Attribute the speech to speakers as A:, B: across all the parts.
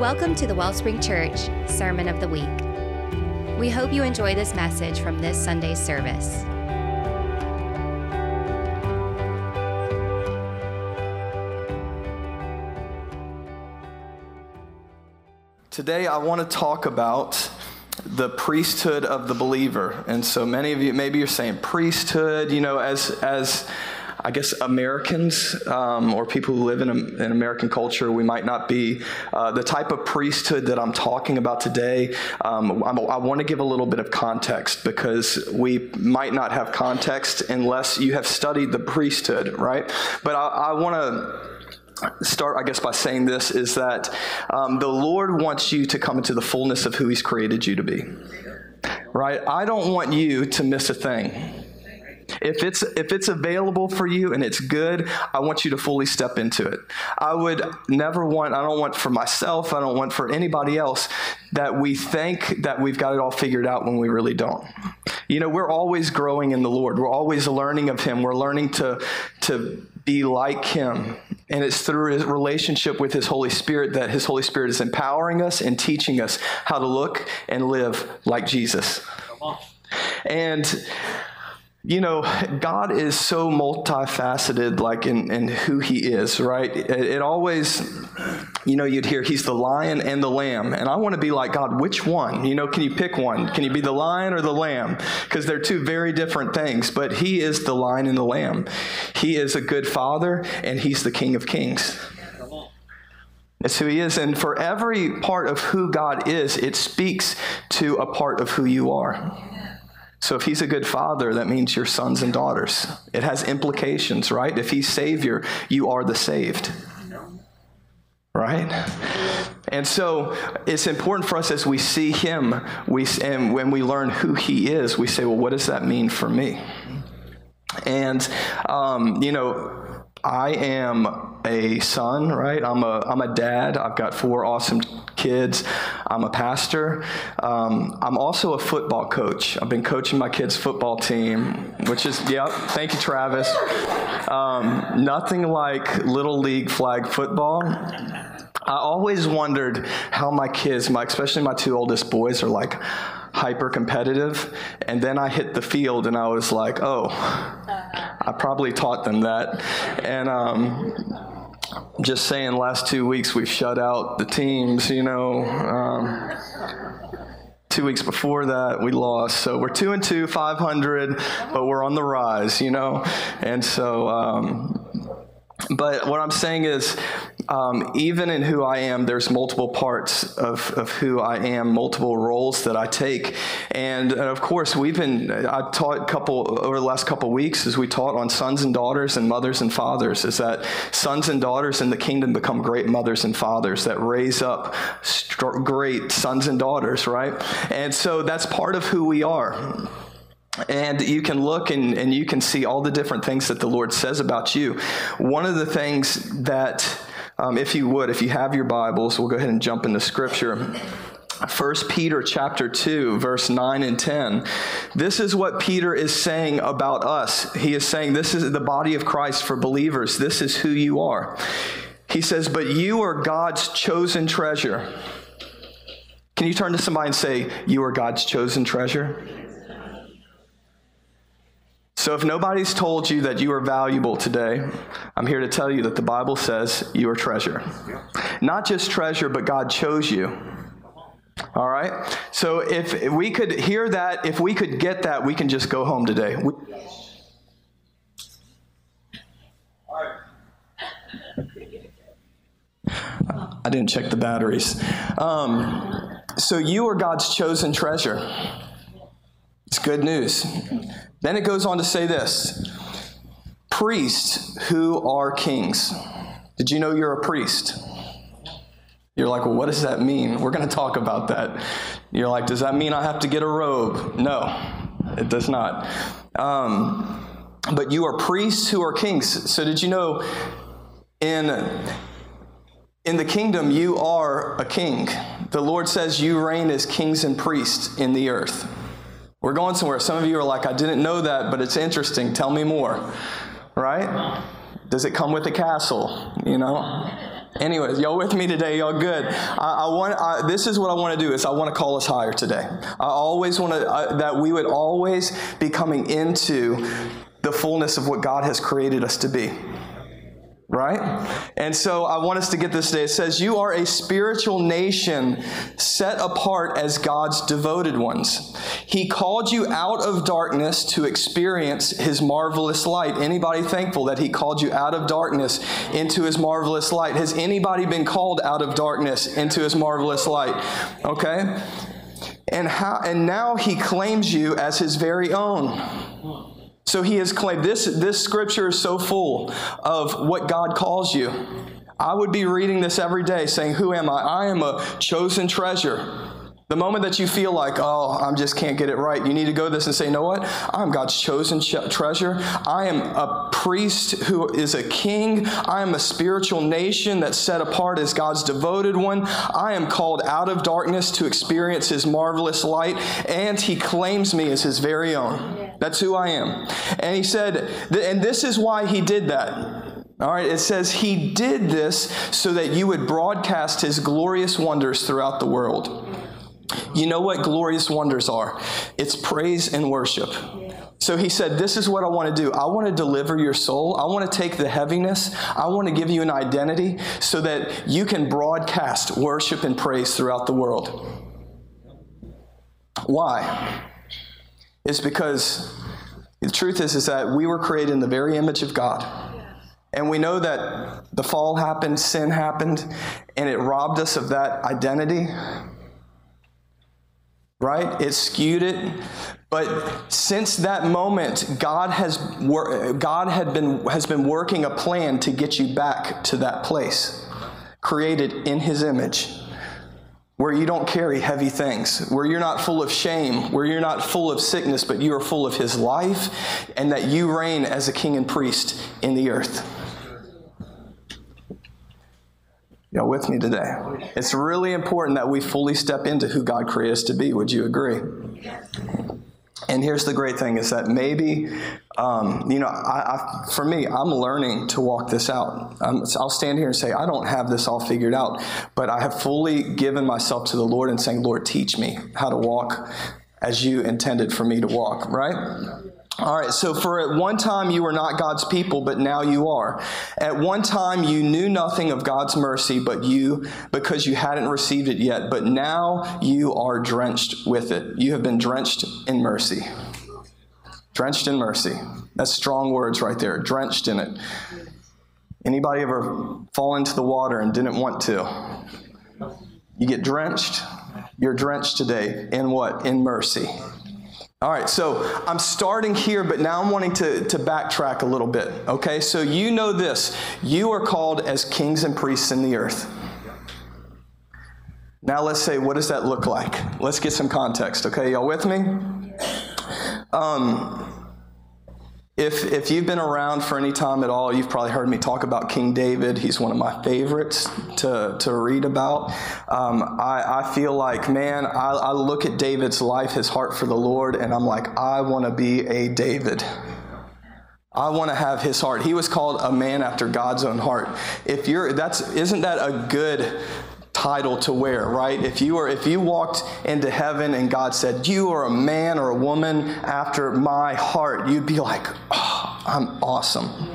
A: Welcome to the Wellspring Church Sermon of the Week. We hope you enjoy this message from this Sunday's service.
B: Today, I want to talk about the priesthood of the believer. And so many of you, maybe you're saying priesthood, you know, as, as I guess Americans um, or people who live in, in American culture, we might not be uh, the type of priesthood that I'm talking about today. Um, i want to give a little bit of context because we might not have context unless you have studied the priesthood, right? But I, I want to start, I guess, by saying this is that um, the Lord wants you to come into the fullness of who He's created you to be. Right? I don't want you to miss a thing. If it's if it's available for you and it's good, I want you to fully step into it. I would never want I don't want for myself, I don't want for anybody else that we think that we've got it all figured out when we really don't. You know, we're always growing in the Lord. We're always learning of him. We're learning to to be like him. And it's through his relationship with his Holy Spirit that his Holy Spirit is empowering us and teaching us how to look and live like Jesus. And you know, God is so multifaceted, like in, in who He is, right? It, it, always, you know, you'd hear He's the lion and the lamb. And I want to be like God, which one? You know, can you pick one? Can you be the lion or the lamb? Because they're two very different things, but He is the lion and the lamb. He is a good father, and He's the King of kings. That's who He is. And for every part of who God is, it speaks to a part of who you are. So if he's a good father, that means you're sons and daughters. It has implications, right? If he's savior, you are the saved. Right? And so it's important for us as we see him, we, and when we learn who he is, we say, well, what does that mean for me? And, um, you know, I am a son, right? I'm a, I'm a dad. I've got four awesome kids. I'm a pastor. Um, I'm also a football coach. I've been coaching my kids' football team, which is, yep, thank you, Travis. Um, nothing like Little League flag football. I always wondered how my kids, my, especially my two oldest boys, are like hyper competitive. And then I hit the field and I was like, oh, I probably taught them that. And um, just saying, last two weeks we've shut out the teams, you know. Um, two weeks before that we lost so we're two and two 500 but we're on the rise you know and so um, but what i'm saying is um, even in who I am, there's multiple parts of, of who I am, multiple roles that I take. And, and of course, we've been, I taught a couple, over the last couple weeks, as we taught on sons and daughters and mothers and fathers, is that sons and daughters in the kingdom become great mothers and fathers that raise up great sons and daughters, right? And so that's part of who we are. And you can look and, and you can see all the different things that the Lord says about you. One of the things that um, if you would, if you have your Bibles, we'll go ahead and jump into Scripture. 1 Peter chapter 2 verse 9 and 10 this is what Peter is saying about us. He is saying this is the body of Christ for believers. This is who you are. He says but you are God's chosen treasure. Can you turn to somebody and say you are God's chosen treasure so, if nobody's told you that you are valuable today, I'm here to tell you that the Bible says you are treasure. Not just treasure, but God chose you. All right? So, if we could hear that, if we could get that, we can just go home today. We- I didn't check the batteries. Um, so, you are God's chosen treasure. It's good news. Then it goes on to say this priests who are kings. Did you know you're a priest? You're like, well, what does that mean? We're going to talk about that. You're like, does that mean I have to get a robe? No, it does not. Um, but you are priests who are kings. So did you know in in the kingdom you are a king? The Lord says you reign as kings and priests in the earth. We're going somewhere. Some of you are like, I didn't know that, but it's interesting. Tell me more. Right? Does it come with a castle? You know? Anyways, y'all with me today? Y'all good? I, I want. I, this is what I want to do. Is I want to call us higher today. I always want to uh, that we would always be coming into the fullness of what God has created us to be right? And so I want us to get this today. It says, You are a spiritual nation set apart as God's devoted ones. He called you out of darkness to experience his marvelous light. Anybody thankful that he called you out of darkness into his marvelous light? Has anybody been called out of darkness into his marvelous light? Okay? And how and now he claims you as his very own. So he has claimed this, this scripture is so full of what God calls you. I would be reading this every day saying, Who am I? I am a chosen treasure. The moment that you feel like, oh, I just can't get it right, you need to go this and say, you know what? I'm God's chosen ch- treasure. I am a priest who is a king. I am a spiritual nation that's set apart as God's devoted one. I am called out of darkness to experience his marvelous light, and he claims me as his very own. That's who I am. And he said, and this is why he did that. All right, it says he did this so that you would broadcast his glorious wonders throughout the world. You know what glorious wonders are? It's praise and worship. So he said, This is what I want to do. I want to deliver your soul. I want to take the heaviness. I want to give you an identity so that you can broadcast worship and praise throughout the world. Why? It's because the truth is, is that we were created in the very image of God. And we know that the fall happened, sin happened, and it robbed us of that identity right? It skewed it. But since that moment, God has wor- God had been has been working a plan to get you back to that place, created in His image, where you don't carry heavy things, where you're not full of shame, where you're not full of sickness, but you are full of His life, and that you reign as a king and priest in the earth. Y'all with me today? It's really important that we fully step into who God created us to be. Would you agree? And here's the great thing is that maybe, um, you know, I, I, for me, I'm learning to walk this out. Um, so I'll stand here and say, I don't have this all figured out, but I have fully given myself to the Lord and saying, Lord, teach me how to walk as you intended for me to walk, right? All right, so for at one time you were not God's people, but now you are. At one time you knew nothing of God's mercy, but you, because you hadn't received it yet, but now you are drenched with it. You have been drenched in mercy. Drenched in mercy. That's strong words right there. Drenched in it. Anybody ever fall into the water and didn't want to? You get drenched. You're drenched today in what? In mercy. All right, so I'm starting here, but now I'm wanting to, to backtrack a little bit. Okay, so you know this. You are called as kings and priests in the earth. Now let's say, what does that look like? Let's get some context. Okay, y'all with me? Um, if, if you've been around for any time at all, you've probably heard me talk about King David. He's one of my favorites to, to read about. Um, I, I feel like, man, I, I look at David's life, his heart for the Lord, and I'm like, I want to be a David. I want to have his heart. He was called a man after God's own heart. If you're that's isn't that a good title to wear, right? If you were if you walked into heaven and God said, "You are a man or a woman after my heart," you'd be like, oh, "I'm awesome."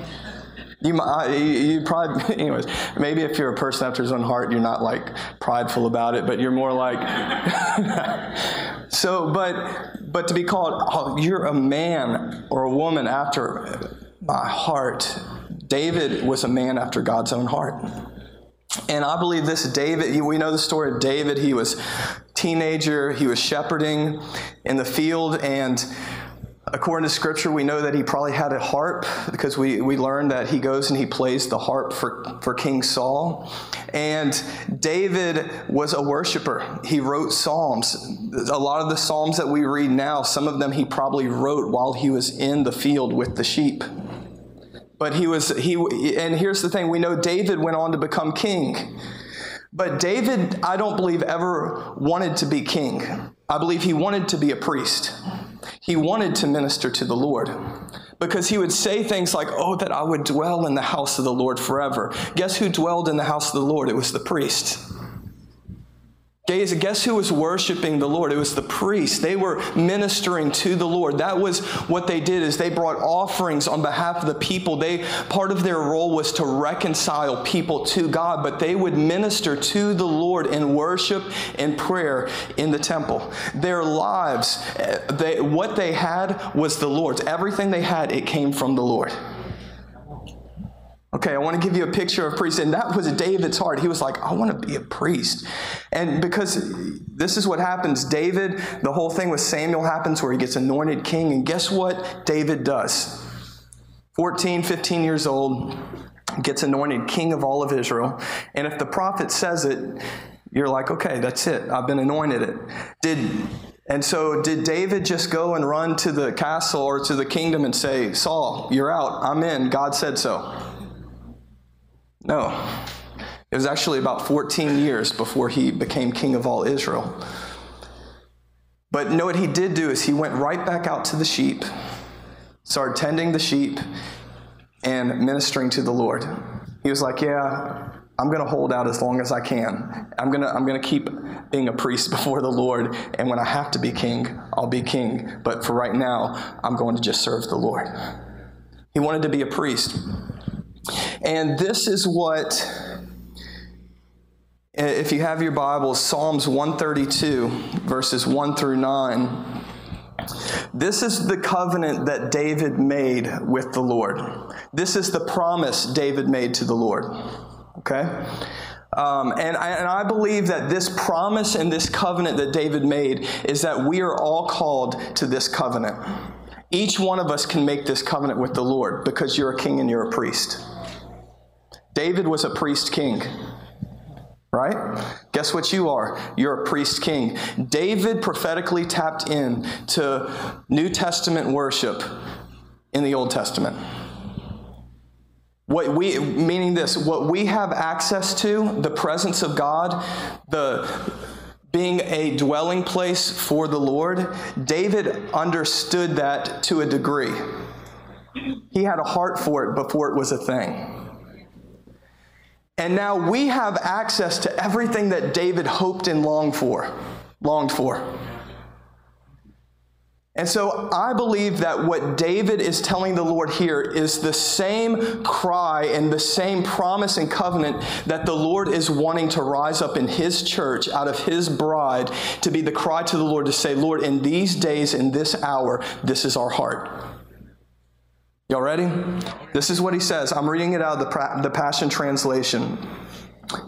B: You, might, you probably, anyways, maybe if you're a person after his own heart, you're not like prideful about it, but you're more like, so, but, but to be called, oh, you're a man or a woman after my heart. David was a man after God's own heart. And I believe this David, we know the story of David. He was teenager, he was shepherding in the field, and according to scripture, we know that he probably had a harp because we, we learned that he goes and he plays the harp for, for King Saul. And David was a worshiper. He wrote psalms. A lot of the psalms that we read now, some of them he probably wrote while he was in the field with the sheep. But he was, he, and here's the thing we know David went on to become king. But David, I don't believe, ever wanted to be king. I believe he wanted to be a priest. he wanted to minister to the Lord because he would say things like, Oh, that I would dwell in the house of the Lord forever. Guess who dwelled in the house of the Lord? It was the priest. Guess who was worshiping the Lord? It was the priests. They were ministering to the Lord. That was what they did is they brought offerings on behalf of the people. They part of their role was to reconcile people to God, but they would minister to the Lord in worship and prayer in the temple. Their lives, eh, they, what they had was the Lord's. Everything they had, it came from the Lord. Okay, I want to give you a picture of priest. And that was David's heart. He was like, I want to be a priest. And because this is what happens David, the whole thing with Samuel happens where he gets anointed king. And guess what David does? 14, 15 years old, gets anointed king of all of Israel. And if the prophet says it, you're like, okay, that's it. I've been anointed it. Did and so, did David just go and run to the castle or to the kingdom and say, Saul, you're out, I'm in, God said so? No. It was actually about 14 years before he became king of all Israel. But know what he did do is he went right back out to the sheep, started tending the sheep, and ministering to the Lord. He was like, Yeah, I'm going to hold out as long as I can. I'm going to I'm going to keep being a priest before the Lord, and when I have to be king, I'll be king. But for right now, I'm going to just serve the Lord. He wanted to be a priest. And this is what, if you have your Bibles, Psalms 132, verses 1 through 9. This is the covenant that David made with the Lord. This is the promise David made to the Lord. Okay? Um, and, I, and I believe that this promise and this covenant that David made is that we are all called to this covenant. Each one of us can make this covenant with the Lord because you're a king and you're a priest. David was a priest king. Right? Guess what you are? You're a priest king. David prophetically tapped in to New Testament worship in the Old Testament. What we meaning this, what we have access to, the presence of God, the being a dwelling place for the Lord, David understood that to a degree. He had a heart for it before it was a thing. And now we have access to everything that David hoped and longed for, longed for. And so I believe that what David is telling the Lord here is the same cry and the same promise and covenant that the Lord is wanting to rise up in his church out of his bride to be the cry to the Lord to say, Lord, in these days, in this hour, this is our heart. Y'all ready? This is what he says. I'm reading it out of the, the Passion Translation.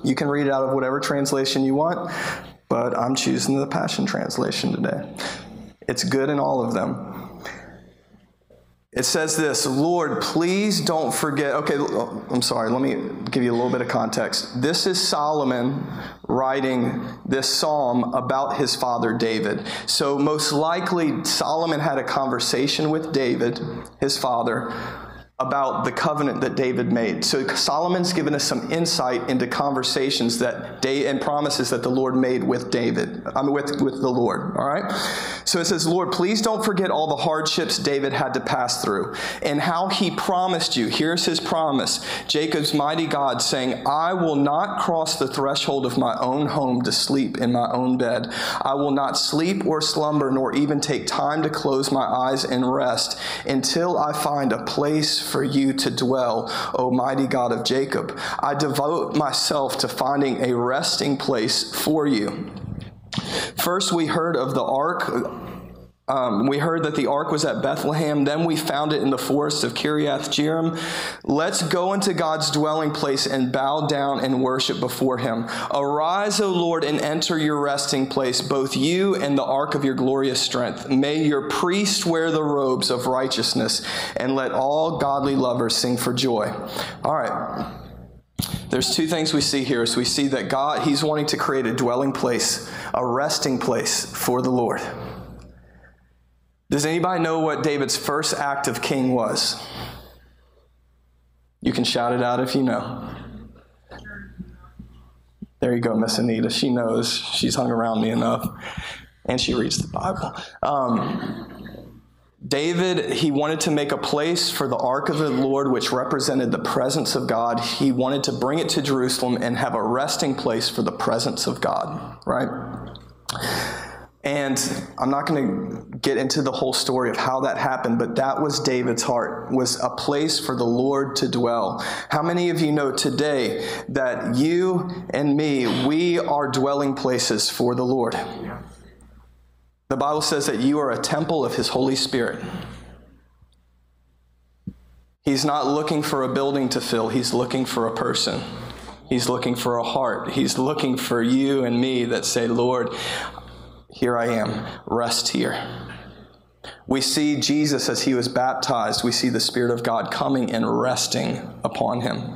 B: You can read it out of whatever translation you want, but I'm choosing the Passion Translation today. It's good in all of them. It says this Lord, please don't forget. Okay, oh, I'm sorry, let me give you a little bit of context. This is Solomon writing this psalm about his father David. So, most likely, Solomon had a conversation with David, his father, about the covenant that David made. So Solomon's given us some insight into conversations that day and promises that the Lord made with David, I mean with, with the Lord. All right? So it says, Lord, please don't forget all the hardships David had to pass through and how he promised you. Here's his promise Jacob's mighty God saying, I will not cross the threshold of my own home to sleep in my own bed. I will not sleep or slumber, nor even take time to close my eyes and rest until I find a place for you to dwell, O mighty God of Jacob. I devote myself to finding a resting place for you. First, we heard of the ark um, we heard that the ark was at Bethlehem. Then we found it in the forest of Kiriath Jearim. Let's go into God's dwelling place and bow down and worship before him. Arise, O Lord, and enter your resting place, both you and the ark of your glorious strength. May your priests wear the robes of righteousness, and let all godly lovers sing for joy. All right. There's two things we see here. So we see that God, He's wanting to create a dwelling place, a resting place for the Lord. Does anybody know what David's first act of king was? You can shout it out if you know. There you go, Miss Anita. She knows. She's hung around me enough. And she reads the Bible. Um, David, he wanted to make a place for the ark of the Lord, which represented the presence of God. He wanted to bring it to Jerusalem and have a resting place for the presence of God, right? And I'm not going to get into the whole story of how that happened, but that was David's heart, was a place for the Lord to dwell. How many of you know today that you and me, we are dwelling places for the Lord? The Bible says that you are a temple of His Holy Spirit. He's not looking for a building to fill, He's looking for a person. He's looking for a heart. He's looking for you and me that say, Lord, here I am, rest here. We see Jesus as he was baptized, we see the Spirit of God coming and resting upon him.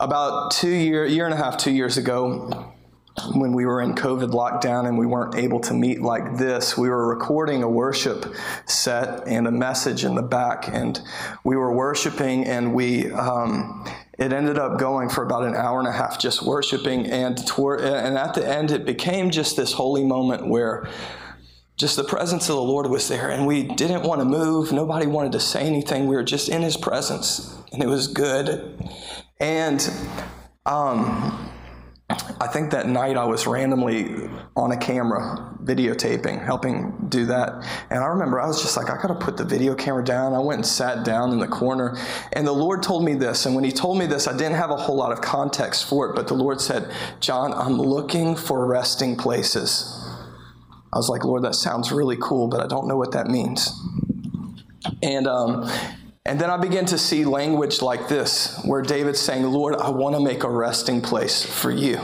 B: About two year, year and a half, two years ago, when we were in COVID lockdown and we weren't able to meet like this, we were recording a worship set and a message in the back, and we were worshiping, and we. Um, it ended up going for about an hour and a half just worshiping, and toward, and at the end, it became just this holy moment where just the presence of the Lord was there, and we didn't want to move. Nobody wanted to say anything. We were just in His presence, and it was good. And um, I think that night I was randomly on a camera videotaping, helping do that. And I remember I was just like, I got to put the video camera down. I went and sat down in the corner. And the Lord told me this. And when He told me this, I didn't have a whole lot of context for it. But the Lord said, John, I'm looking for resting places. I was like, Lord, that sounds really cool, but I don't know what that means. And, um, and then I began to see language like this, where David's saying, Lord, I want to make a resting place for you.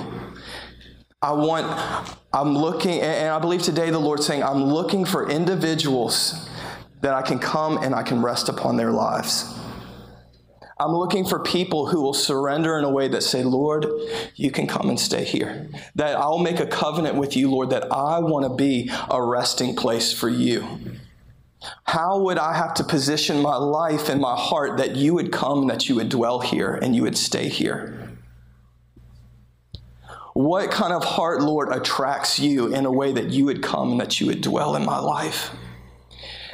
B: I want, I'm looking, and I believe today the Lord's saying, I'm looking for individuals that I can come and I can rest upon their lives. I'm looking for people who will surrender in a way that say, Lord, you can come and stay here. That I'll make a covenant with you, Lord, that I want to be a resting place for you. How would I have to position my life and my heart that you would come, and that you would dwell here, and you would stay here? What kind of heart, Lord, attracts you in a way that you would come and that you would dwell in my life?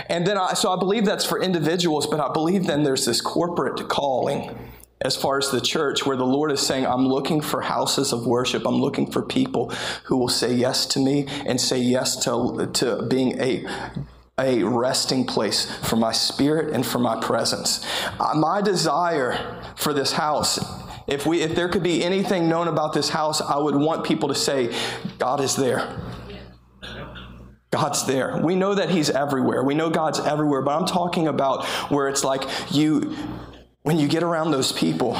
B: And then I, so I believe that's for individuals, but I believe then there's this corporate calling as far as the church where the Lord is saying, I'm looking for houses of worship. I'm looking for people who will say yes to me and say yes to, to being a a resting place for my spirit and for my presence. Uh, my desire for this house if we if there could be anything known about this house, I would want people to say God is there. God's there. We know that he's everywhere. We know God's everywhere, but I'm talking about where it's like you when you get around those people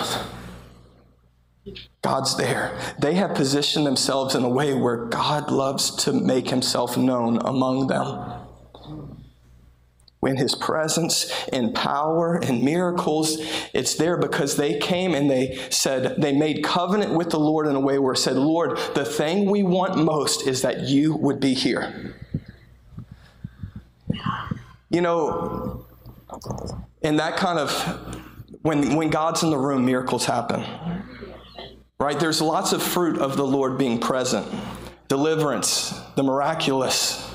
B: God's there. They have positioned themselves in a way where God loves to make himself known among them in his presence, in power, in miracles. It's there because they came and they said, they made covenant with the Lord in a way where it said, Lord, the thing we want most is that you would be here. You know, and that kind of, when, when God's in the room, miracles happen. Right? There's lots of fruit of the Lord being present deliverance, the miraculous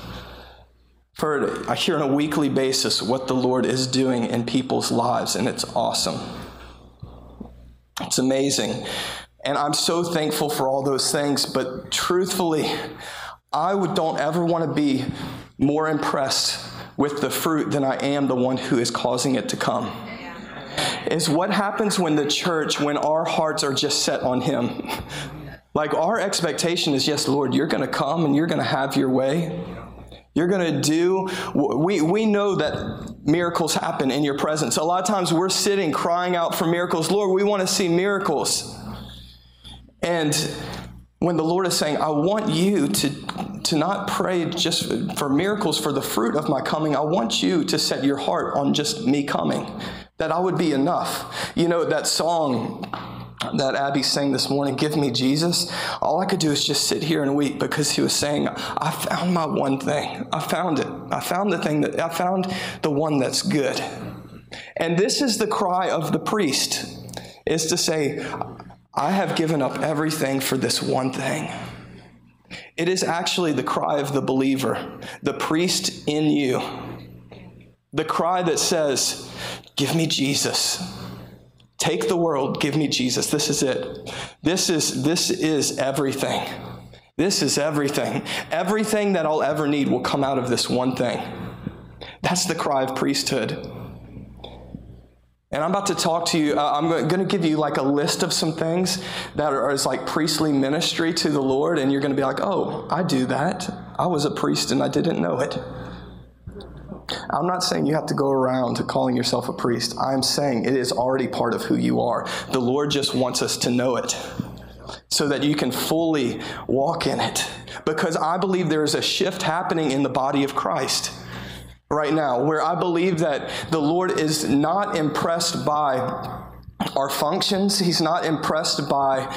B: heard, I hear on a weekly basis what the Lord is doing in people's lives, and it's awesome. It's amazing. And I'm so thankful for all those things, but truthfully, I don't ever want to be more impressed with the fruit than I am the one who is causing it to come. Is what happens when the church, when our hearts are just set on Him. Like our expectation is, yes, Lord, you're going to come and you're going to have your way. You're going to do, we, we know that miracles happen in your presence. A lot of times we're sitting crying out for miracles. Lord, we want to see miracles. And when the Lord is saying, I want you to, to not pray just for miracles for the fruit of my coming, I want you to set your heart on just me coming, that I would be enough. You know, that song, that Abby sang this morning, Give Me Jesus, all I could do is just sit here and weep because he was saying, I found my one thing. I found it. I found the thing that I found the one that's good. And this is the cry of the priest is to say, I have given up everything for this one thing. It is actually the cry of the believer, the priest in you The cry that says, Give me Jesus. Take the world, give me Jesus. This is it. This is, this is everything. This is everything. Everything that I'll ever need will come out of this one thing. That's the cry of priesthood. And I'm about to talk to you. Uh, I'm going to give you like a list of some things that are is like priestly ministry to the Lord, and you're going to be like, "Oh, I do that. I was a priest and I didn't know it." I'm not saying you have to go around to calling yourself a priest. I'm saying it is already part of who you are. The Lord just wants us to know it so that you can fully walk in it. Because I believe there is a shift happening in the body of Christ right now where I believe that the Lord is not impressed by our functions. He's not impressed by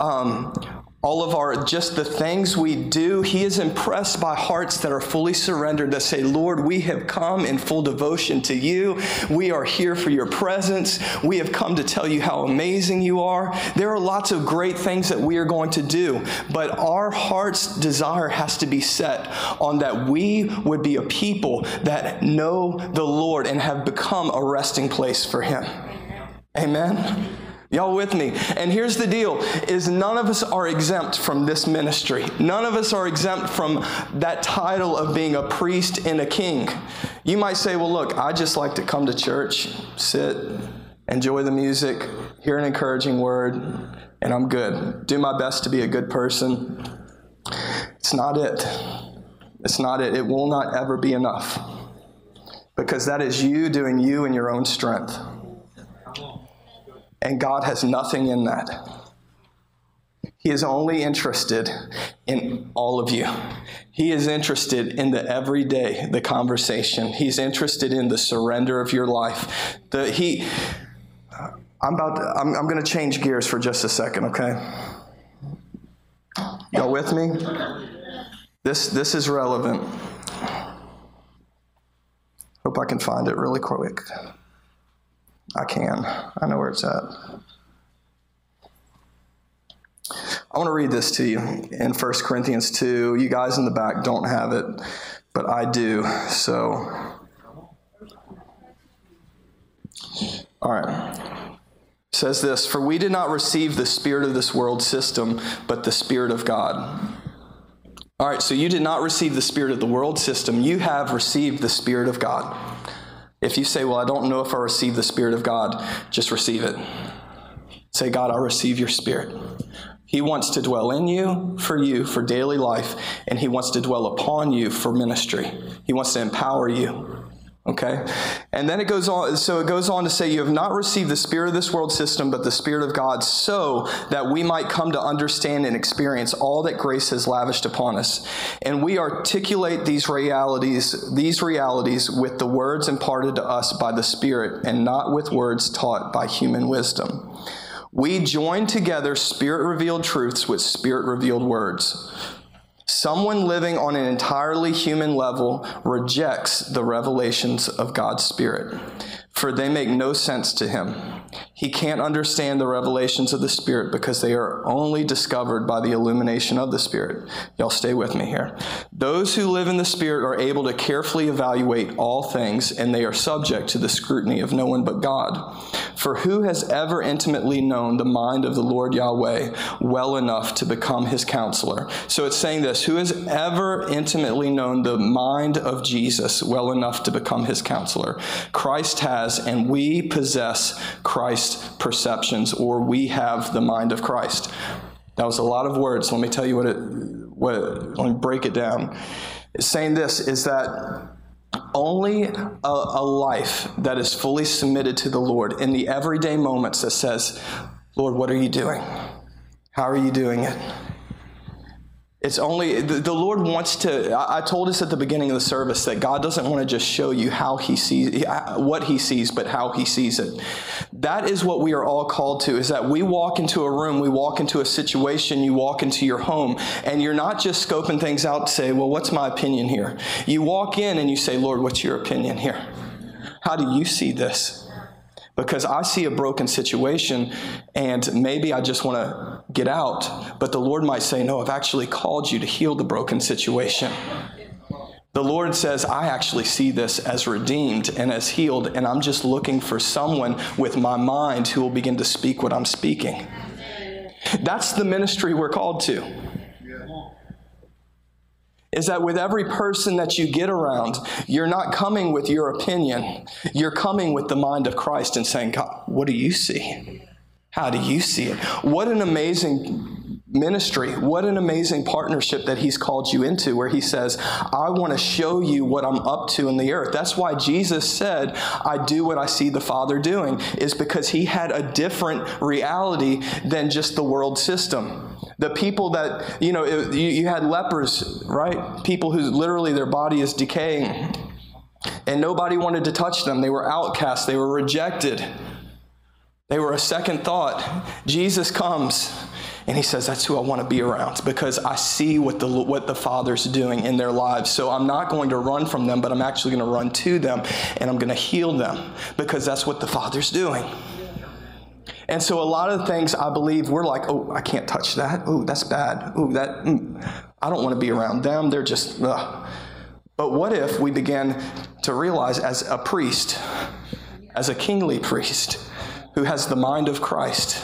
B: um, all of our just the things we do he is impressed by hearts that are fully surrendered that say lord we have come in full devotion to you. We are here for your presence. We have come to tell you how amazing you are. There are lots of great things that we are going to do but our heart's desire has to be set on that we would be a people that know the lord and have become a resting place for him. Amen Y'all with me? And here's the deal is none of us are exempt from this ministry. None of us are exempt from that title of being a priest and a king. You might say, "Well, look, I just like to come to church, sit, enjoy the music, hear an encouraging word, and I'm good. Do my best to be a good person." It's not it. It's not it. It will not ever be enough. Because that is you doing you in your own strength. And God has nothing in that. He is only interested in all of you. He is interested in the everyday, the conversation. He's interested in the surrender of your life. The, he, I'm about. To, I'm, I'm going to change gears for just a second. Okay. Y'all with me? This this is relevant. Hope I can find it really quick. I can. I know where it's at. I want to read this to you in 1 Corinthians 2. You guys in the back don't have it, but I do. So, all right. It says this For we did not receive the spirit of this world system, but the spirit of God. All right, so you did not receive the spirit of the world system, you have received the spirit of God. If you say, Well, I don't know if I receive the Spirit of God, just receive it. Say, God, I receive your Spirit. He wants to dwell in you for you for daily life, and He wants to dwell upon you for ministry. He wants to empower you. Okay? And then it goes on, so it goes on to say, You have not received the spirit of this world system, but the Spirit of God, so that we might come to understand and experience all that grace has lavished upon us. And we articulate these realities, these realities with the words imparted to us by the Spirit, and not with words taught by human wisdom. We join together spirit revealed truths with spirit revealed words. Someone living on an entirely human level rejects the revelations of God's Spirit, for they make no sense to him. He can't understand the revelations of the Spirit because they are only discovered by the illumination of the Spirit. Y'all stay with me here. Those who live in the Spirit are able to carefully evaluate all things, and they are subject to the scrutiny of no one but God. For who has ever intimately known the mind of the Lord Yahweh well enough to become his counselor? So it's saying this Who has ever intimately known the mind of Jesus well enough to become his counselor? Christ has, and we possess Christ's perceptions, or we have the mind of Christ. That was a lot of words. Let me tell you what it, what, let me break it down. It's saying this is that only a, a, life that is fully submitted to the Lord in the everyday moments that says, Lord, what are you doing? How are you doing it? It's only, the, the Lord wants to, I, I told us at the beginning of the service that God doesn't want to just show you how He sees, what He sees, but how He sees it. That is what we are all called to, is that we walk into a room, we walk into a situation, you walk into your home, and you're not just scoping things out to say, well, what's my opinion here? You walk in and you say, Lord, what's your opinion here? How do you see this? Because I see a broken situation and maybe I just want to get out. But the Lord might say, No, I've actually called you to heal the broken situation. The Lord says, I actually see this as redeemed and as healed, and I'm just looking for someone with my mind who will begin to speak what I'm speaking. That's the ministry we're called to. Is that with every person that you get around, you're not coming with your opinion. You're coming with the mind of Christ and saying, God, what do you see? How do you see it? What an amazing ministry. What an amazing partnership that he's called you into, where he says, I want to show you what I'm up to in the earth. That's why Jesus said, I do what I see the Father doing, is because he had a different reality than just the world system. The people that, you know, it, you, you had lepers, right? People who literally their body is decaying. And nobody wanted to touch them. They were outcasts, they were rejected. They were a second thought. Jesus comes and he says, That's who I want to be around because I see what the, what the Father's doing in their lives. So I'm not going to run from them, but I'm actually going to run to them and I'm going to heal them because that's what the Father's doing. And so a lot of things I believe we're like, oh, I can't touch that. Oh, that's bad. Oh, that, mm, I don't want to be around them. They're just, ugh. But what if we began to realize as a priest, as a kingly priest, who has the mind of Christ,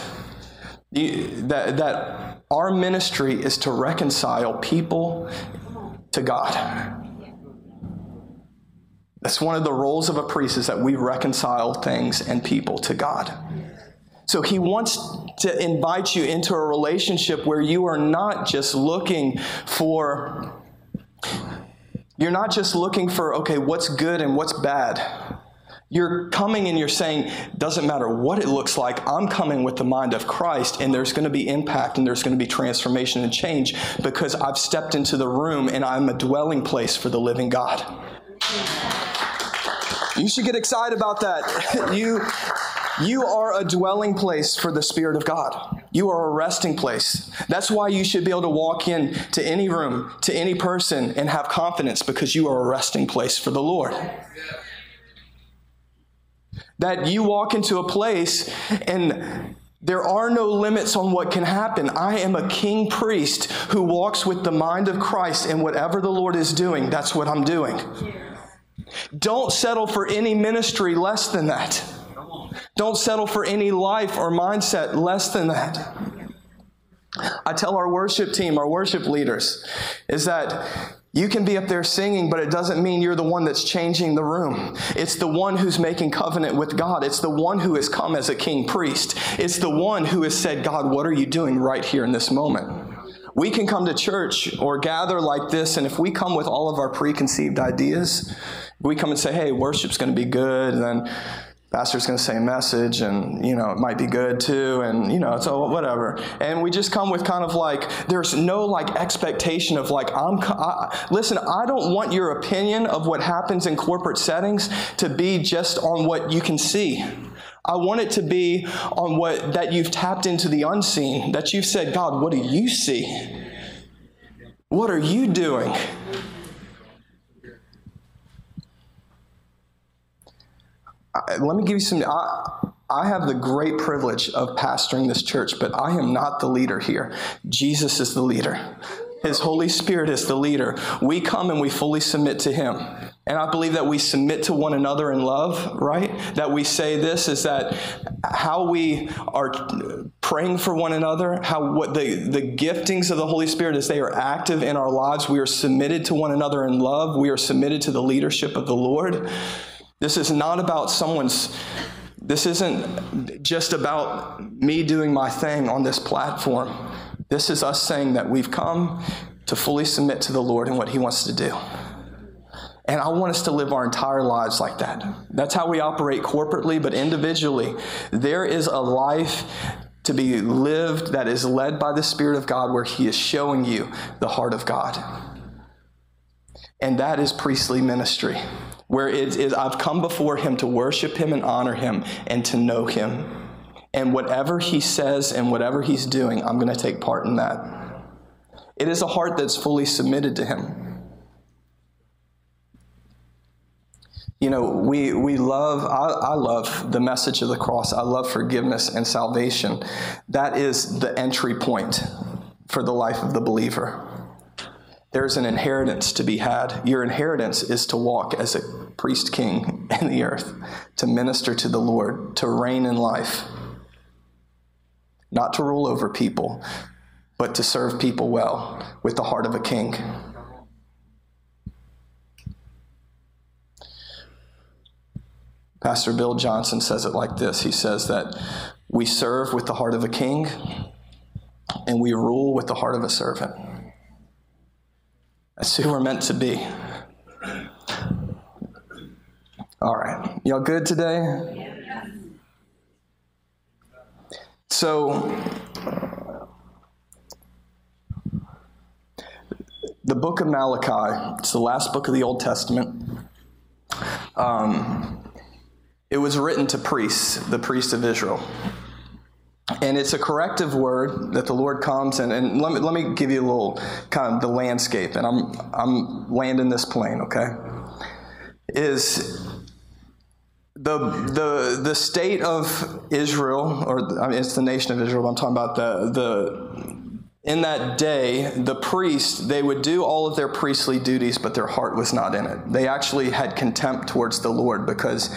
B: that, that our ministry is to reconcile people to God. That's one of the roles of a priest is that we reconcile things and people to God. So he wants to invite you into a relationship where you are not just looking for you're not just looking for okay, what's good and what's bad. You're coming and you're saying, doesn't matter what it looks like, I'm coming with the mind of Christ, and there's going to be impact and there's going to be transformation and change because I've stepped into the room and I'm a dwelling place for the living God. You should get excited about that. you, you are a dwelling place for the Spirit of God. You are a resting place. That's why you should be able to walk in to any room, to any person, and have confidence because you are a resting place for the Lord. That you walk into a place and there are no limits on what can happen. I am a king priest who walks with the mind of Christ, and whatever the Lord is doing, that's what I'm doing. Don't settle for any ministry less than that. Don't settle for any life or mindset less than that. I tell our worship team, our worship leaders, is that you can be up there singing, but it doesn't mean you're the one that's changing the room. It's the one who's making covenant with God. It's the one who has come as a king priest. It's the one who has said, God, what are you doing right here in this moment? We can come to church or gather like this, and if we come with all of our preconceived ideas, we come and say, hey, worship's going to be good, and then pastor's going to say a message and you know it might be good too and you know so whatever and we just come with kind of like there's no like expectation of like i'm I, listen i don't want your opinion of what happens in corporate settings to be just on what you can see I want it to be on what that you've tapped into the unseen, that you've said, God, what do you see? What are you doing? Let me give you some. I, I have the great privilege of pastoring this church, but I am not the leader here. Jesus is the leader. His Holy Spirit is the leader. We come and we fully submit to Him. And I believe that we submit to one another in love, right? That we say this is that how we are praying for one another, how what the, the giftings of the Holy Spirit as they are active in our lives, we are submitted to one another in love. We are submitted to the leadership of the Lord. This is not about someone's, this isn't just about me doing my thing on this platform. This is us saying that we've come to fully submit to the Lord and what He wants to do. And I want us to live our entire lives like that. That's how we operate corporately, but individually. There is a life to be lived that is led by the Spirit of God where He is showing you the heart of God. And that is priestly ministry where it is I've come before him to worship him and honor him and to know him. And whatever he says and whatever he's doing, I'm going to take part in that. It is a heart that's fully submitted to him. You know, we, we love, I, I love the message of the cross. I love forgiveness and salvation. That is the entry point for the life of the believer. There's an inheritance to be had. Your inheritance is to walk as a priest king in the earth, to minister to the Lord, to reign in life. Not to rule over people, but to serve people well with the heart of a king. Pastor Bill Johnson says it like this He says that we serve with the heart of a king and we rule with the heart of a servant. That's who we're meant to be. All right. Y'all good today? So, the book of Malachi, it's the last book of the Old Testament. Um, it was written to priests, the priests of Israel. And it's a corrective word that the Lord comes and, and let, me, let me give you a little kind of the landscape, and I'm, I'm landing this plane, okay? Is the, the, the state of Israel, or I mean, it's the nation of Israel, I'm talking about the, the, in that day, the priests, they would do all of their priestly duties, but their heart was not in it. They actually had contempt towards the Lord because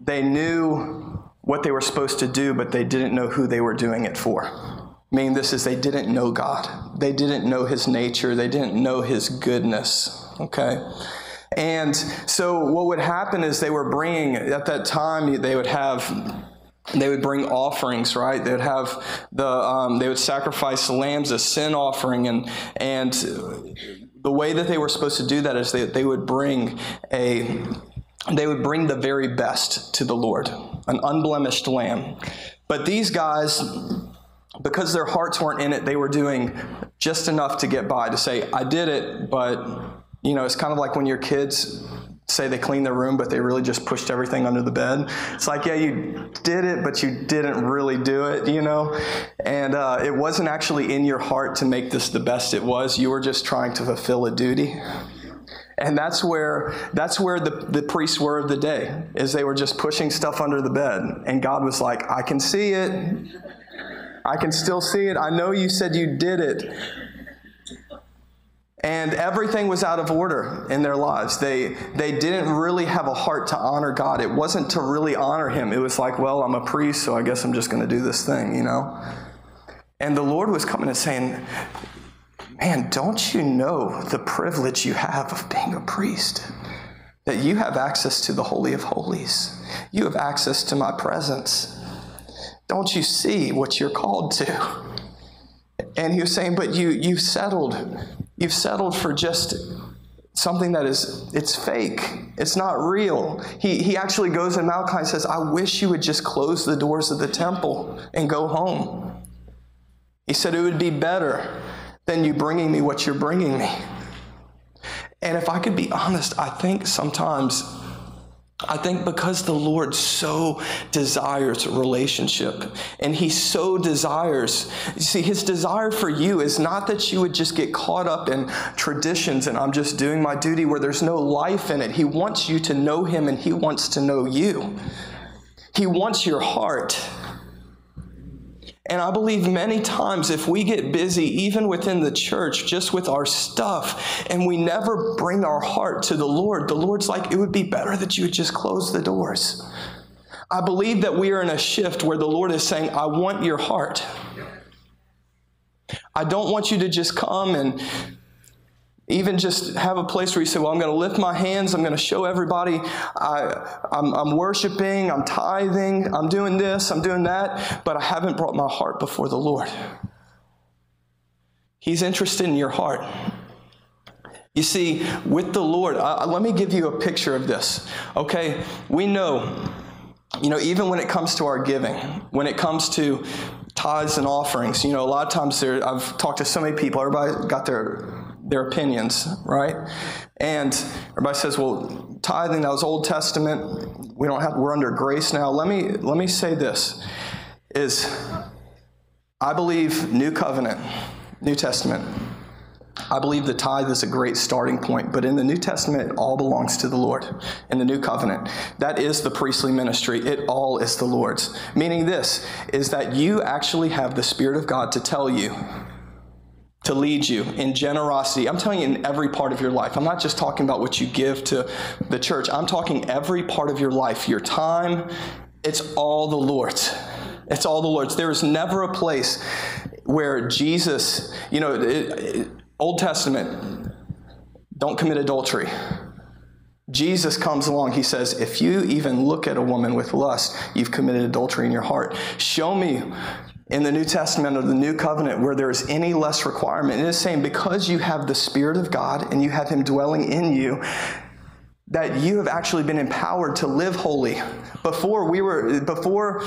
B: they knew what they were supposed to do, but they didn't know who they were doing it for. Meaning, this is they didn't know God. They didn't know His nature. They didn't know His goodness. Okay? And so, what would happen is they were bringing, at that time, they would have they would bring offerings, right? They would have the um, they would sacrifice lambs as sin offering, and and the way that they were supposed to do that is they they would bring a they would bring the very best to the Lord, an unblemished lamb. But these guys, because their hearts weren't in it, they were doing just enough to get by, to say, I did it, but, you know, it's kind of like when your kids say they cleaned their room, but they really just pushed everything under the bed. It's like, yeah, you did it, but you didn't really do it, you know? And uh, it wasn't actually in your heart to make this the best it was. You were just trying to fulfill a duty. And that's where that's where the, the priests were of the day, is they were just pushing stuff under the bed. And God was like, I can see it. I can still see it. I know you said you did it. And everything was out of order in their lives. They, they didn't really have a heart to honor God. It wasn't to really honor Him. It was like, well, I'm a priest, so I guess I'm just going to do this thing, you know? And the Lord was coming and saying, Man, don't you know the privilege you have of being a priest? That you have access to the Holy of Holies. You have access to my presence. Don't you see what you're called to? And he was saying, but you you've settled. You've settled for just something that is it's fake. It's not real. He he actually goes in Malachi and says, I wish you would just close the doors of the temple and go home. He said it would be better than you bringing me what you're bringing me. And if I could be honest, I think sometimes, I think because the Lord so desires relationship and He so desires, you see, His desire for you is not that you would just get caught up in traditions and I'm just doing my duty where there's no life in it. He wants you to know Him and He wants to know you. He wants your heart. And I believe many times if we get busy, even within the church, just with our stuff, and we never bring our heart to the Lord, the Lord's like, it would be better that you would just close the doors. I believe that we are in a shift where the Lord is saying, I want your heart. I don't want you to just come and even just have a place where you say, Well, I'm going to lift my hands. I'm going to show everybody I, I'm, I'm worshiping, I'm tithing, I'm doing this, I'm doing that, but I haven't brought my heart before the Lord. He's interested in your heart. You see, with the Lord, uh, let me give you a picture of this. Okay, we know, you know, even when it comes to our giving, when it comes to tithes and offerings, you know, a lot of times there, I've talked to so many people, everybody got their their opinions, right? And everybody says, well, tithing, that was Old Testament. We don't have, we're under grace now. Let me, let me say this is I believe New Covenant, New Testament, I believe the tithe is a great starting point, but in the New Testament, it all belongs to the Lord. In the New Covenant, that is the priestly ministry. It all is the Lord's. Meaning, this is that you actually have the Spirit of God to tell you to lead you in generosity. I'm telling you, in every part of your life. I'm not just talking about what you give to the church, I'm talking every part of your life, your time. It's all the Lord's. It's all the Lord's. There is never a place where Jesus, you know, it, it, Old Testament, don't commit adultery. Jesus comes along, he says, If you even look at a woman with lust, you've committed adultery in your heart. Show me in the New Testament or the New Covenant where there is any less requirement. It is saying because you have the Spirit of God and you have Him dwelling in you, that you have actually been empowered to live holy. Before we were before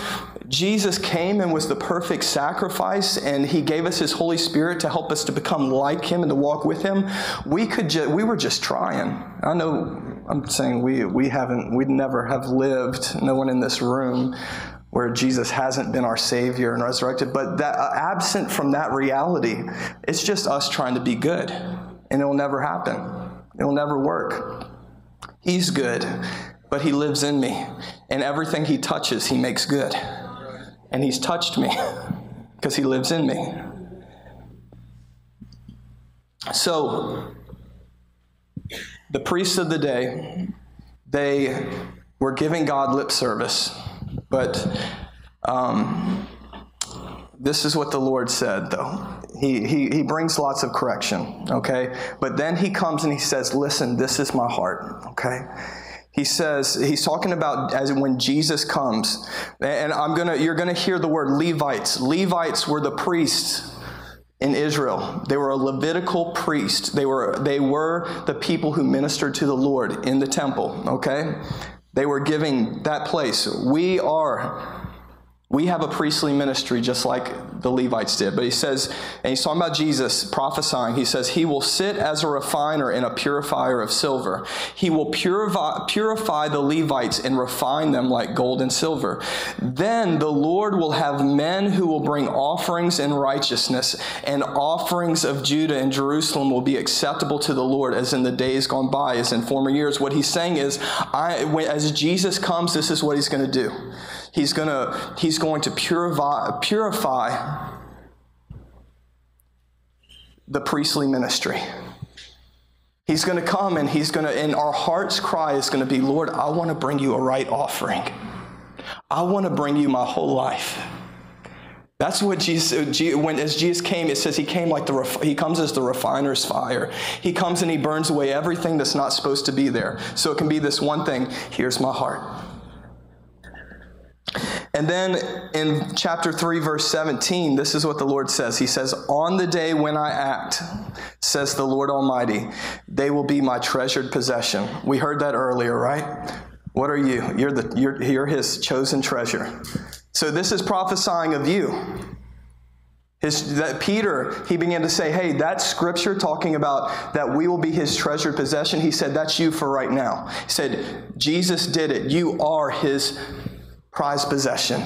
B: Jesus came and was the perfect sacrifice and he gave us his Holy Spirit to help us to become like him and to walk with him, we could ju- we were just trying. I know I'm saying we we haven't We'd never have lived, no one in this room where Jesus hasn't been our Savior and resurrected. But that uh, absent from that reality, it's just us trying to be good. And it will never happen. It will never work. He's good, but He lives in me. And everything He touches, He makes good. And He's touched me because He lives in me. So, the priests of the day, they were giving God lip service but um, this is what the Lord said, though. He, he, he brings lots of correction, okay? But then he comes and he says, Listen, this is my heart, okay? He says, he's talking about as when Jesus comes, and I'm gonna, you're gonna hear the word Levites. Levites were the priests in Israel. They were a Levitical priest. They were, they were the people who ministered to the Lord in the temple, okay? They were giving that place. We are we have a priestly ministry just like the Levites did. But he says, and he's talking about Jesus prophesying, he says, He will sit as a refiner and a purifier of silver. He will purify, purify the Levites and refine them like gold and silver. Then the Lord will have men who will bring offerings in righteousness, and offerings of Judah and Jerusalem will be acceptable to the Lord as in the days gone by, as in former years. What he's saying is, I, as Jesus comes, this is what he's going to do. He's, gonna, he's going to purify, purify the priestly ministry. He's going to come and he's going to, and our heart's cry is going to be, Lord, I want to bring you a right offering. I want to bring you my whole life. That's what Jesus, when as Jesus came, it says he came like the, he comes as the refiner's fire. He comes and he burns away everything that's not supposed to be there. So it can be this one thing, here's my heart. And then in chapter 3, verse 17, this is what the Lord says. He says, On the day when I act, says the Lord Almighty, they will be my treasured possession. We heard that earlier, right? What are you? You're, the, you're, you're his chosen treasure. So this is prophesying of you. His, that Peter, he began to say, Hey, that scripture talking about that we will be his treasured possession, he said, That's you for right now. He said, Jesus did it. You are his prized possession.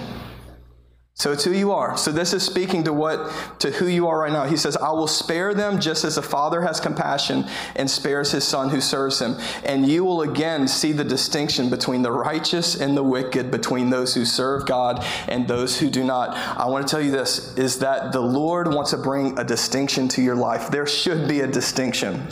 B: So it's who you are. So this is speaking to what to who you are right now. He says, "I will spare them just as a father has compassion and spares his son who serves him." And you will again see the distinction between the righteous and the wicked, between those who serve God and those who do not. I want to tell you this is that the Lord wants to bring a distinction to your life. There should be a distinction.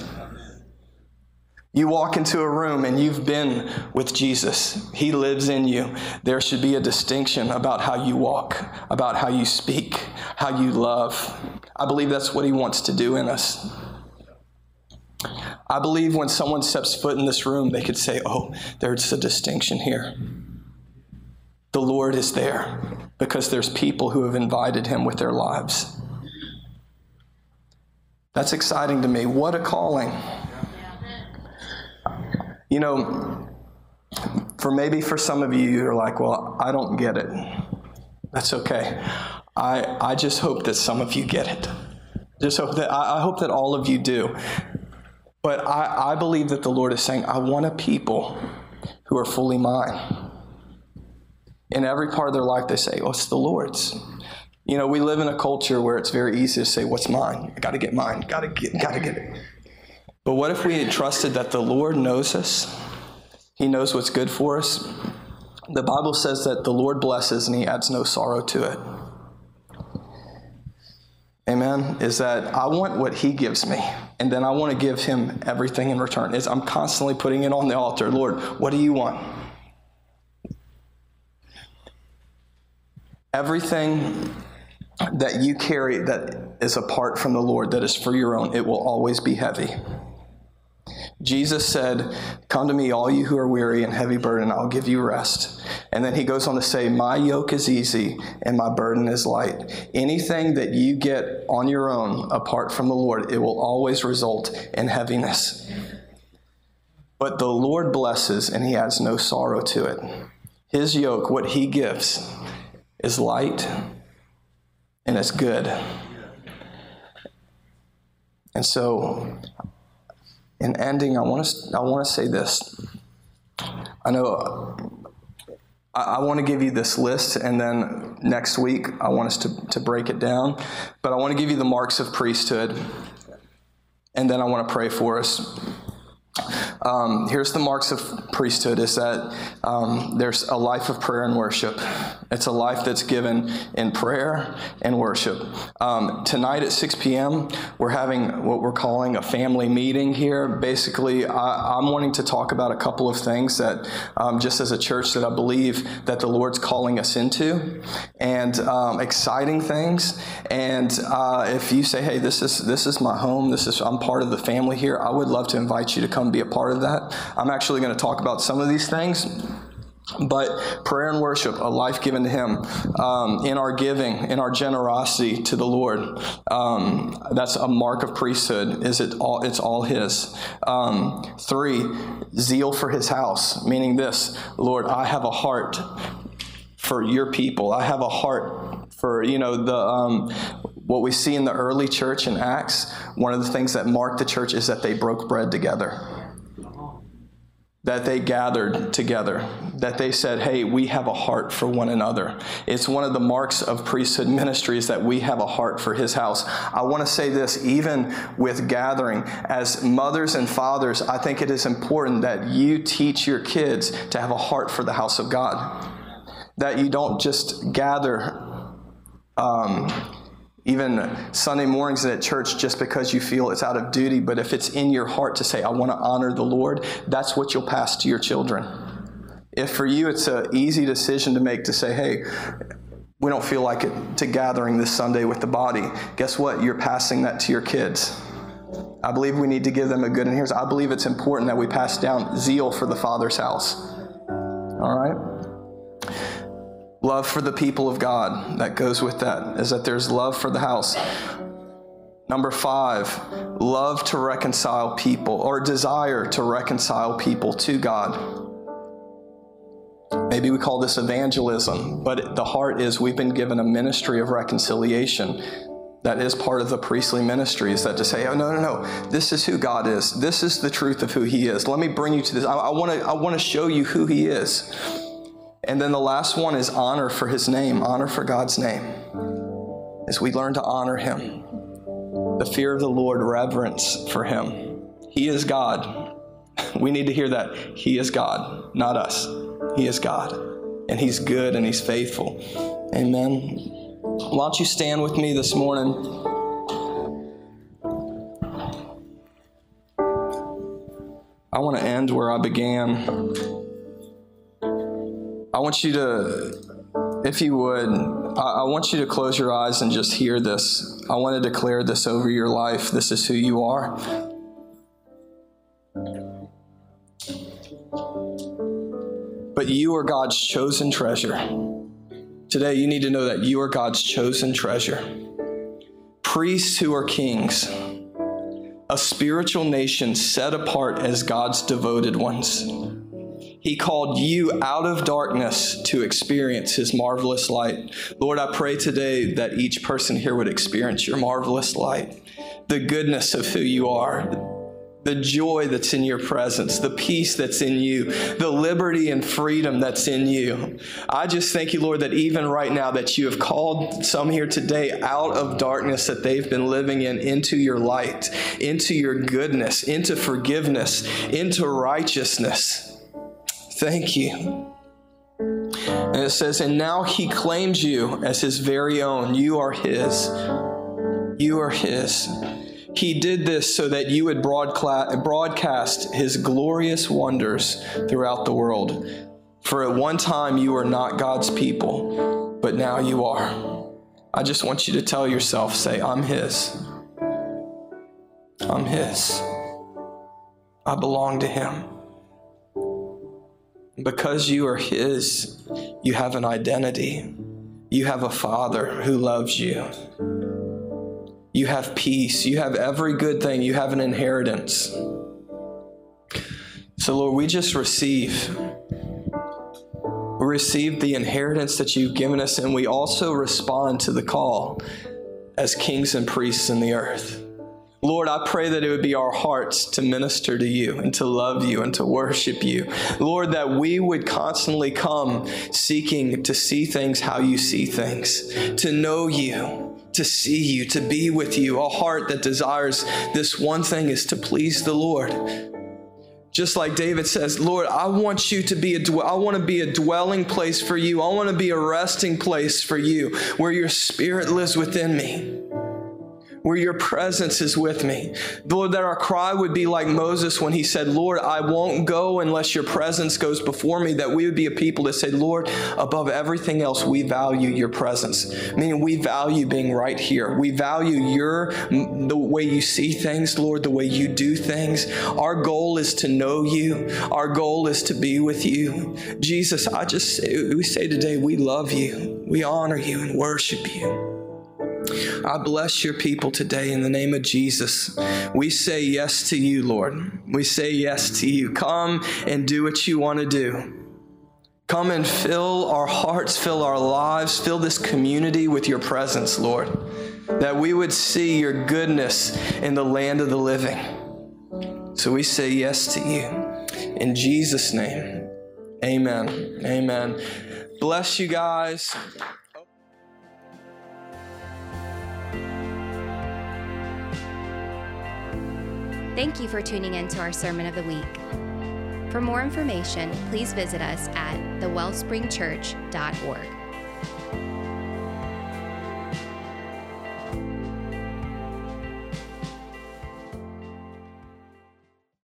B: You walk into a room and you've been with Jesus. He lives in you. There should be a distinction about how you walk, about how you speak, how you love. I believe that's what He wants to do in us. I believe when someone steps foot in this room, they could say, Oh, there's a distinction here. The Lord is there because there's people who have invited Him with their lives. That's exciting to me. What a calling. You know, for maybe for some of you, you're like, well, I don't get it. That's okay. I, I just hope that some of you get it. Just hope that I, I hope that all of you do. But I, I believe that the Lord is saying, I want a people who are fully mine. In every part of their life, they say, Oh, it's the Lord's. You know, we live in a culture where it's very easy to say, What's mine? I gotta get mine, gotta get, gotta get it. But what if we had trusted that the Lord knows us? He knows what's good for us. The Bible says that the Lord blesses and he adds no sorrow to it. Amen. Is that I want what He gives me, and then I want to give Him everything in return. Is I'm constantly putting it on the altar. Lord, what do you want? Everything that you carry that is apart from the Lord, that is for your own, it will always be heavy. Jesus said, Come to me, all you who are weary and heavy burden, I'll give you rest. And then he goes on to say, My yoke is easy and my burden is light. Anything that you get on your own apart from the Lord, it will always result in heaviness. But the Lord blesses and he adds no sorrow to it. His yoke, what he gives, is light and it's good. And so in ending, I want to I want to say this. I know I, I want to give you this list, and then next week I want us to, to break it down. But I want to give you the marks of priesthood, and then I want to pray for us. Um, here's the marks of priesthood is that um, there's a life of prayer and worship. It's a life that's given in prayer and worship. Um, tonight at 6 p.m., we're having what we're calling a family meeting here. Basically, I, am wanting to talk about a couple of things that, um, just as a church, that I believe that the Lord's calling us into, and um, exciting things. And uh, if you say, "Hey, this is this is my home. This is I'm part of the family here," I would love to invite you to come be a part of that. I'm actually going to talk about some of these things. But prayer and worship, a life given to Him, um, in our giving, in our generosity to the Lord, um, that's a mark of priesthood. Is it all? It's all His. Um, three, zeal for His house, meaning this, Lord, I have a heart for Your people. I have a heart for you know the um, what we see in the early church in Acts. One of the things that marked the church is that they broke bread together that they gathered together, that they said, Hey, we have a heart for one another. It's one of the marks of priesthood ministries that we have a heart for his house. I want to say this even with gathering, as mothers and fathers, I think it is important that you teach your kids to have a heart for the house of God. That you don't just gather. Um, even Sunday mornings at church just because you feel it's out of duty, but if it's in your heart to say, I want to honor the Lord, that's what you'll pass to your children. If for you it's an easy decision to make to say, hey, we don't feel like it to gathering this Sunday with the body, guess what? You're passing that to your kids. I believe we need to give them a good, and here's, I believe it's important that we pass down zeal for the Father's house. All right? Love for the people of God that goes with that is that there's love for the house. Number five, love to reconcile people or desire to reconcile people to God. Maybe we call this evangelism, but the heart is we've been given a ministry of reconciliation. That is part of the priestly ministry, is that to say, oh, no, no, no, this is who God is. This is the truth of who He is. Let me bring you to this. I, want to I wanna show you who He is. And then the last one is honor for his name, honor for God's name. As we learn to honor him, the fear of the Lord, reverence for him. He is God. We need to hear that. He is God, not us. He is God. And he's good and he's faithful. Amen. Why don't you stand with me this morning? I want to end where I began. I want you to, if you would, I, I want you to close your eyes and just hear this. I want to declare this over your life. This is who you are. But you are God's chosen treasure. Today, you need to know that you are God's chosen treasure. Priests who are kings, a spiritual nation set apart as God's devoted ones. He called you out of darkness to experience His marvelous light. Lord, I pray today that each person here would experience your marvelous light, the goodness of who you are, the joy that's in your presence, the peace that's in you, the liberty and freedom that's in you. I just thank you, Lord, that even right now that you have called some here today out of darkness that they've been living in into your light, into your goodness, into forgiveness, into righteousness. Thank you. And it says, And now he claims you as his very own. You are his. You are His. He did this so that you would broadcast His glorious wonders throughout the world. For at one time you were not God's people, but now you are. I just want you to tell yourself, say, I'm His. I'm His. I belong to Him. Because you are His, you have an identity. You have a Father who loves you. You have peace. You have every good thing. You have an inheritance. So, Lord, we just receive. We receive the inheritance that you've given us, and we also respond to the call as kings and priests in the earth. Lord, I pray that it would be our hearts to minister to you and to love you and to worship you. Lord, that we would constantly come seeking to see things how you see things, to know you, to see you, to be with you. A heart that desires this one thing is to please the Lord. Just like David says, Lord, I want you to be a I want to be a dwelling place for you. I want to be a resting place for you where your spirit lives within me where your presence is with me. Lord, that our cry would be like Moses when he said, Lord, I won't go unless your presence goes before me, that we would be a people that say, Lord, above everything else, we value your presence. Meaning we value being right here. We value your, the way you see things, Lord, the way you do things. Our goal is to know you. Our goal is to be with you. Jesus, I just say, we say today, we love you. We honor you and worship you. I bless your people today in the name of Jesus. We say yes to you, Lord. We say yes to you. Come and do what you want to do. Come and fill our hearts, fill our lives, fill this community with your presence, Lord. That we would see your goodness in the land of the living. So we say yes to you. In Jesus' name, amen. Amen. Bless you guys.
A: Thank you for tuning in to our Sermon of the Week. For more information, please visit us at thewellspringchurch.org.